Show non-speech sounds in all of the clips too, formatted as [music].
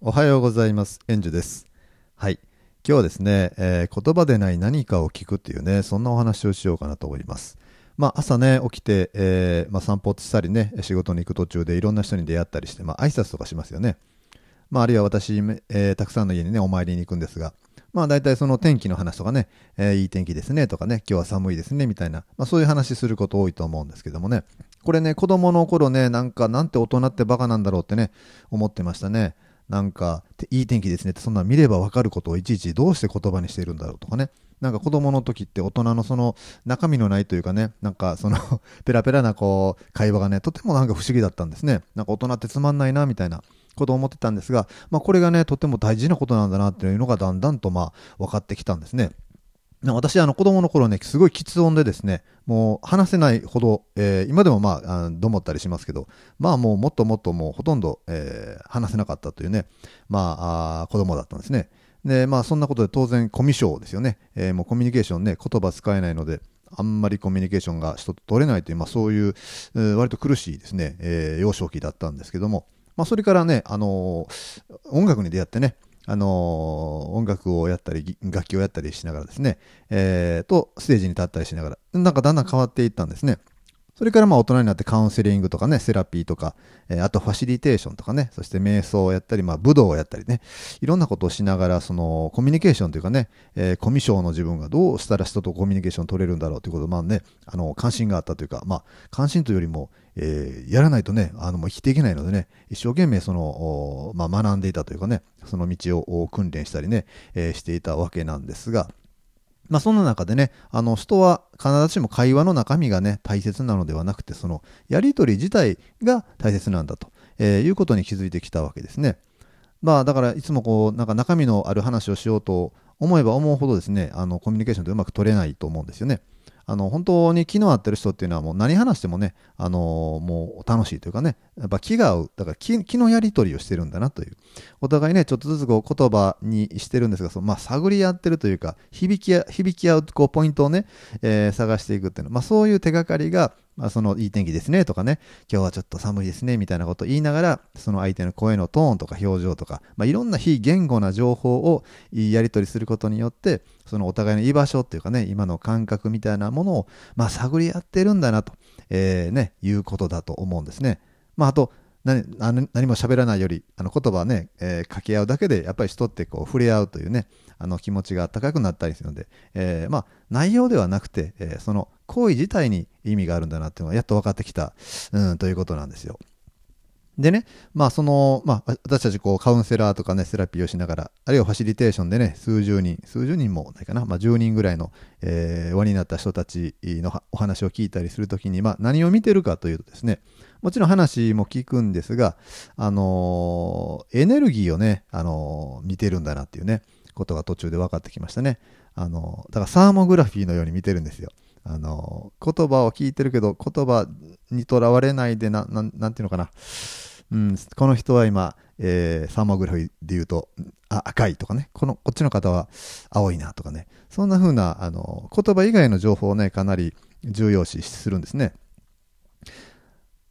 おはようございます。エンジュです。はい。今日はですね、えー言葉でない何かを聞くっていうね、そんなお話をしようかなと思います。まあ、朝ね、起きて、えーまあ、散歩したりね、仕事に行く途中でいろんな人に出会ったりして、まあ、挨拶とかしますよね。まあ、あるいは私、えーたくさんの家にね、お参りに行くんですが、まあ、大体その天気の話とかね、えーいい天気ですねとかね、今日は寒いですね、みたいな、まあ、そういう話すること多いと思うんですけどもね、これね、子供の頃ね、なんか、なんて大人ってバカなんだろうってね、思ってましたね。なんか、いい天気ですねって、そんな見ればわかることをいちいちどうして言葉にしているんだろうとかね。なんか子供の時って大人のその中身のないというかね、なんかその [laughs] ペラペラなこう会話がね、とてもなんか不思議だったんですね。なんか大人ってつまんないなみたいなことを思ってたんですが、まあこれがね、とても大事なことなんだなっていうのがだんだんとまあ分かってきたんですね。私、あの子供の頃ね、すごい喫音でですね、もう話せないほど、えー今でもまあ、あどもったりしますけど、まあもうもっともっともうほとんど、えー話せなかったというね、まあ、あ子供だったんですね。で、まあそんなことで当然コミュ障ですよね。えーもうコミュニケーションね、言葉使えないので、あんまりコミュニケーションが人と取れないという、まあそういう、えー割と苦しいですね、えー幼少期だったんですけども、まあそれからね、あの音楽に出会ってね、あの音楽をやったり、楽器をやったりしながらですね、えーと、ステージに立ったりしながら、なんかだんだん変わっていったんですね。それからまあ大人になってカウンセリングとかね、セラピーとか、えーあとファシリテーションとかね、そして瞑想をやったり、まあ武道をやったりね、いろんなことをしながら、そのコミュニケーションというかね、えーコミュ障の自分がどうしたら人とコミュニケーション取れるんだろうということ、まあね、あの、関心があったというか、まあ、関心というよりも、えーやらないとね、あの、もう生きていけないのでね、一生懸命その、まあ学んでいたというかね、その道を訓練したりね、えしていたわけなんですが、まあ、そんな中でね、あの、人は必ずしも会話の中身がね、大切なのではなくて、その、やりとり自体が大切なんだと、えーいうことに気づいてきたわけですね。まあ、だから、いつもこう、なんか中身のある話をしようと思えば思うほどですね、あの、コミュニケーションってうまく取れないと思うんですよね。あの、本当に気の合ってる人っていうのはもう何話してもね、あのもう楽しいというかね、やっぱ気が合う。だから気気のやり取りをしてるんだなという。お互いね、ちょっとずつこう言葉にしてるんですが、そのまあ、探り合ってるというか、響き響き合うこうポイントをね、えー探していくっていうの、まあ、そういう手がかりが、まあ、そのいい天気ですねとかね、今日はちょっと寒いですねみたいなことを言いながら、その相手の声のトーンとか表情とか、まあ、いろんな非言語な情報をやり取りすることによって、そのお互いの居場所っていうかね、今の感覚みたいなものを、まあ、探り合ってるんだなと、えーね、いうことだと思うんですね。まあ、あと、何何も喋らないよりあの言葉をね、えー掛け合うだけでやっぱり人ってこう触れ合うというねあの気持ちが高くなったりするので、えーまあ、内容ではなくて、えーその行為自体に意味があるんだなっていうのがやっと分かってきた、うん、ということなんですよ。でね、まあその、まあ私たちこうカウンセラーとかね、セラピーをしながら、あるいはファシリテーションでね、数十人、数十人もないかな、まあ10人ぐらいの、えー輪になった人たちのお話を聞いたりするときに、まあ何を見てるかというとですね、もちろん話も聞くんですが、あのーエネルギーをね、あのー見てるんだなっていうね、ことが途中で分かってきましたね。あのーだからサーモグラフィーのように見てるんですよ。あの言葉を聞いてるけど、言葉にとらわれないでな、な、なんていうのかな。うん、この人は今、えーサーモグラフィーで言うと、あ、赤いとかね、この、こっちの方は青いなとかね、そんな風な、あの、言葉以外の情報をね、かなり重要視するんですね。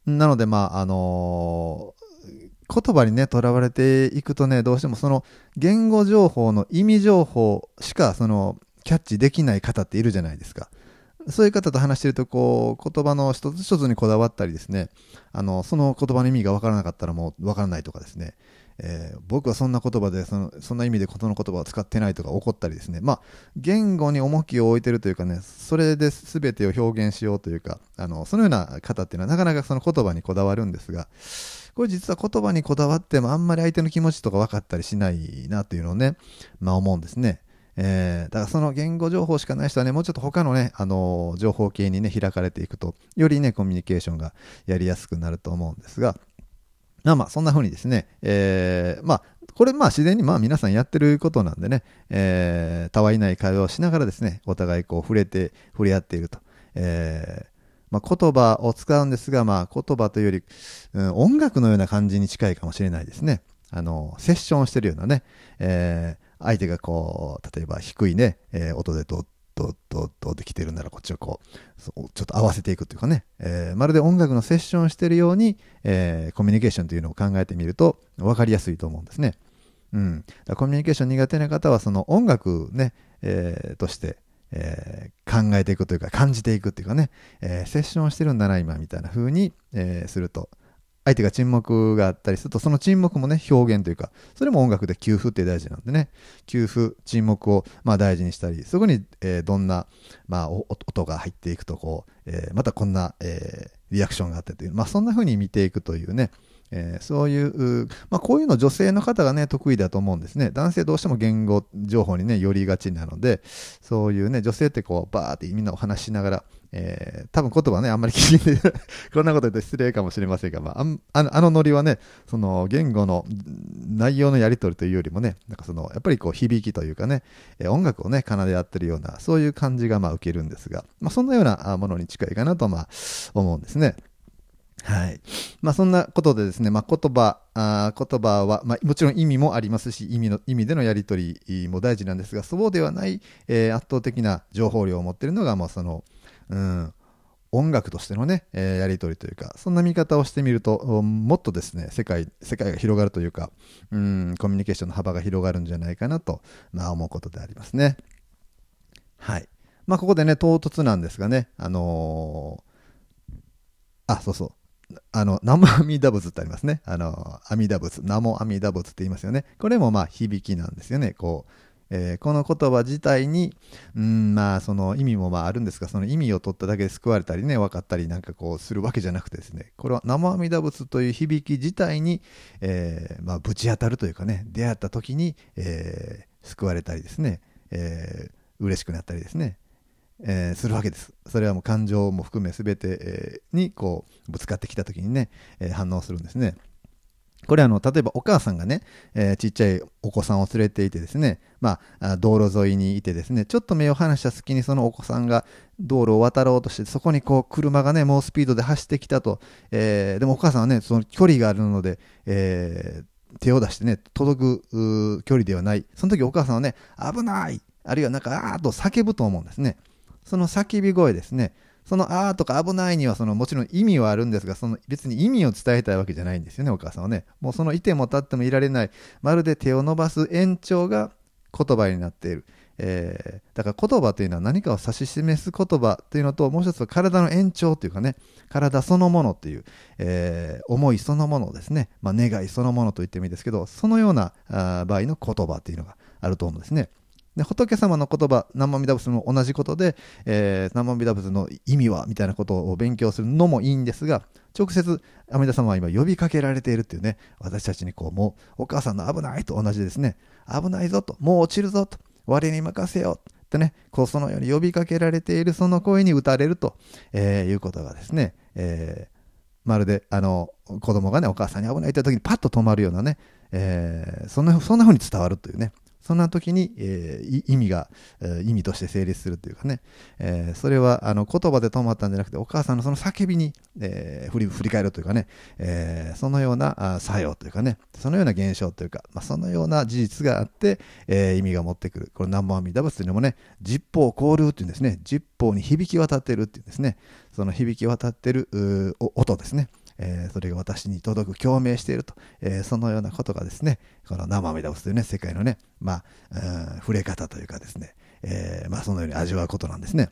なので、まあ、あの言葉にね、とらわれていくとね、どうしてもその言語情報の意味情報しか、その、キャッチできない方っているじゃないですか。そういう方と話してると、こう、言葉の一つ一つにこだわったりですね、あの、その言葉の意味がわからなかったらもうわからないとかですね、えー僕はそんな言葉でその、そんな意味でこの言葉を使ってないとか怒ったりですね、まあ、言語に重きを置いてるというかね、それで全てを表現しようというか、あの、そのような方っていうのはなかなかその言葉にこだわるんですが、これ実は言葉にこだわってもあんまり相手の気持ちとか分かったりしないなというのをね、まあ思うんですね。えーだからその言語情報しかない人はね、もうちょっと他のね、あの情報系にね、開かれていくと、よりね、コミュニケーションがやりやすくなると思うんですが、まあまあ、そんな風にですね、えーまあ、これまあ自然にまあ皆さんやってることなんでね、えー、たわいない会話をしながらですね、お互いこう触れて、触れ合っていると。えーまあ、言葉を使うんですが、まあ、言葉というより、うん、音楽のような感じに近いかもしれないですね。あの、セッションをしてるようなね、えー相手がこう、例えば低いね、えー音でドッドッドッドッって来てるならこっちをこう、ちょっと合わせていくというかね、えーまるで音楽のセッションをしてるように、えーコミュニケーションというのを考えてみると分かりやすいと思うんですね。うん。コミュニケーション苦手な方は、その音楽ね、えー、として、えー、考えていくというか、感じていくというかね、えー、セッションしてるんだな、今、みたいな風に、えー、すると、相手が沈黙があったりすると、その沈黙もね、表現というか、それも音楽で給付って大事なんでね、給付、沈黙をまあ大事にしたり、そこに、え、どんな、まあ、音が入っていくと、こう、え、またこんな、え、リアクションがあってという、まあ、そんな風に見ていくというね、え、そういう、まあ、こういうの女性の方がね、得意だと思うんですね。男性どうしても言語情報にね、寄りがちなので、そういうね、女性ってこう、バーってみんなお話しながら、えー、多分言葉ね、あんまり聞いて、[laughs] こんなこと言うと失礼かもしれませんが、まあ、あのあのノリはね、その言語の内容のやり取りというよりもね、なんかその、やっぱりこう響きというかね、え音楽をね、奏で合ってるような、そういう感じがまあ受けるんですが、まあそんなようなものに近いかなとまあ思うんですね。はい。まあそんなことでですね、まあ言葉、あ言葉は、まあもちろん意味もありますし、意味の、意味でのやり取りも大事なんですが、そうではない、えー、圧倒的な情報量を持っているのが、まあその、うん、音楽としてのね、えー、やり取りというか、そんな見方をしてみると、もっとですね、世界、世界が広がるというか、うん、コミュニケーションの幅が広がるんじゃないかなと、まあ思うことでありますね。はい。まあここでね、唐突なんですがね、あのー、あ、そうそう。あの、ナモ阿弥陀仏ってありますね。あの、阿弥陀仏、ナモ阿弥陀仏って言いますよね。これもまあ響きなんですよね。こう、えー、この言葉自体に、うん、まあ、その意味もまああるんですが、その意味を取っただけで救われたりね、分かったりなんかこうするわけじゃなくてですね、これは生阿弥陀仏という響き自体に、えー、まあ、ぶち当たるというかね、出会った時に、えー、救われたりですね、えー、嬉しくなったりですね、えー、するわけです。それはもう感情も含め全て、えー、にこうぶつかってきた時にね、えー、反応するんですね。これあの、例えばお母さんがね、えー、ちっちゃいお子さんを連れていてですね、まあ、道路沿いにいてですね、ちょっと目を離した隙にそのお子さんが道路を渡ろうとして、そこにこう車がね、猛スピードで走ってきたと、えー、でもお母さんはね、その距離があるので、えー、手を出してね、届く距離ではない。その時お母さんはね、危ないあるいはなんか、あーと叫ぶと思うんですね。その叫び声ですね。そのあーとか危ないにはそのもちろん意味はあるんですが、その別に意味を伝えたいわけじゃないんですよね、お母さんはね。もうそのいても立ってもいられない、まるで手を伸ばす延長が言葉になっている。えー、だから言葉というのは何かを指し示す言葉というのと、もう一つは体の延長というかね、体そのものっていう、えー、思いそのものですね、まあ、願いそのものと言ってもいいですけど、そのようなあ場合の言葉というのがあると思うんですね。で仏様の言葉南無阿弥陀仏も同じことで、えー、南無阿弥陀仏の意味はみたいなことを勉強するのもいいんですが直接阿弥陀様は今呼びかけられているっていうね私たちにこうもうお母さんの危ないと同じですね。危ないぞともう落ちるぞと我に任せよとねこうそのように呼びかけられているその声に打たれると、えー、いうことがですね、えーまるであの子供がねお母さんに危ないという時にパッと止まるようなね、えー、そんなそんな風に伝わるというねそんな時に、えー、意味が、えー、意味として成立するというかね、えー、それはあの言葉で止まったんじゃなくてお母さんのその叫びに、え振り振り返るというかね、えそのような作用というかね。そのような現象というか、まあ、そのような事実があって、え意味が持ってくる。これ南無阿弥陀仏というのもね十方交流というんですね。十方に響き渡っているっていうんですね。その響き渡っている音ですね。えー、それが私に届く共鳴していると、えー、そのようなことがですねこの生身倒すというね世界のね、まあ、触れ方というかですね、え、まあ、そのように味わうことなんですね。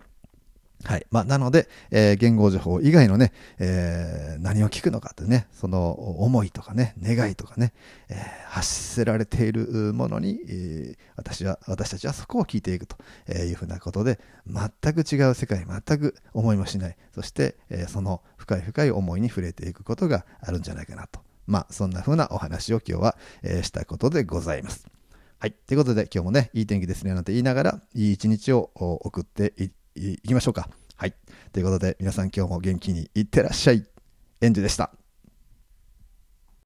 はい。まあ、なので、えー、言語情報以外のね、えー、何を聞くのかというね、その思いとかね、願いとかね、えー、発せられているものに、えー、私は、私たちはそこを聞いていくというふうなことで、全く違う世界、全く思いもしない、そして、えー、その深い深い思いに触れていくことがあるんじゃないかなと。まあ、そんなふうなお話を今日は、えー、したことでございます。はい。ということで、今日もね、いい天気ですね、なんて言いながら、いい一日を送っていいきましょうか。はい。ということで、皆さん今日も元気にいってらっしゃい。エンジュでした。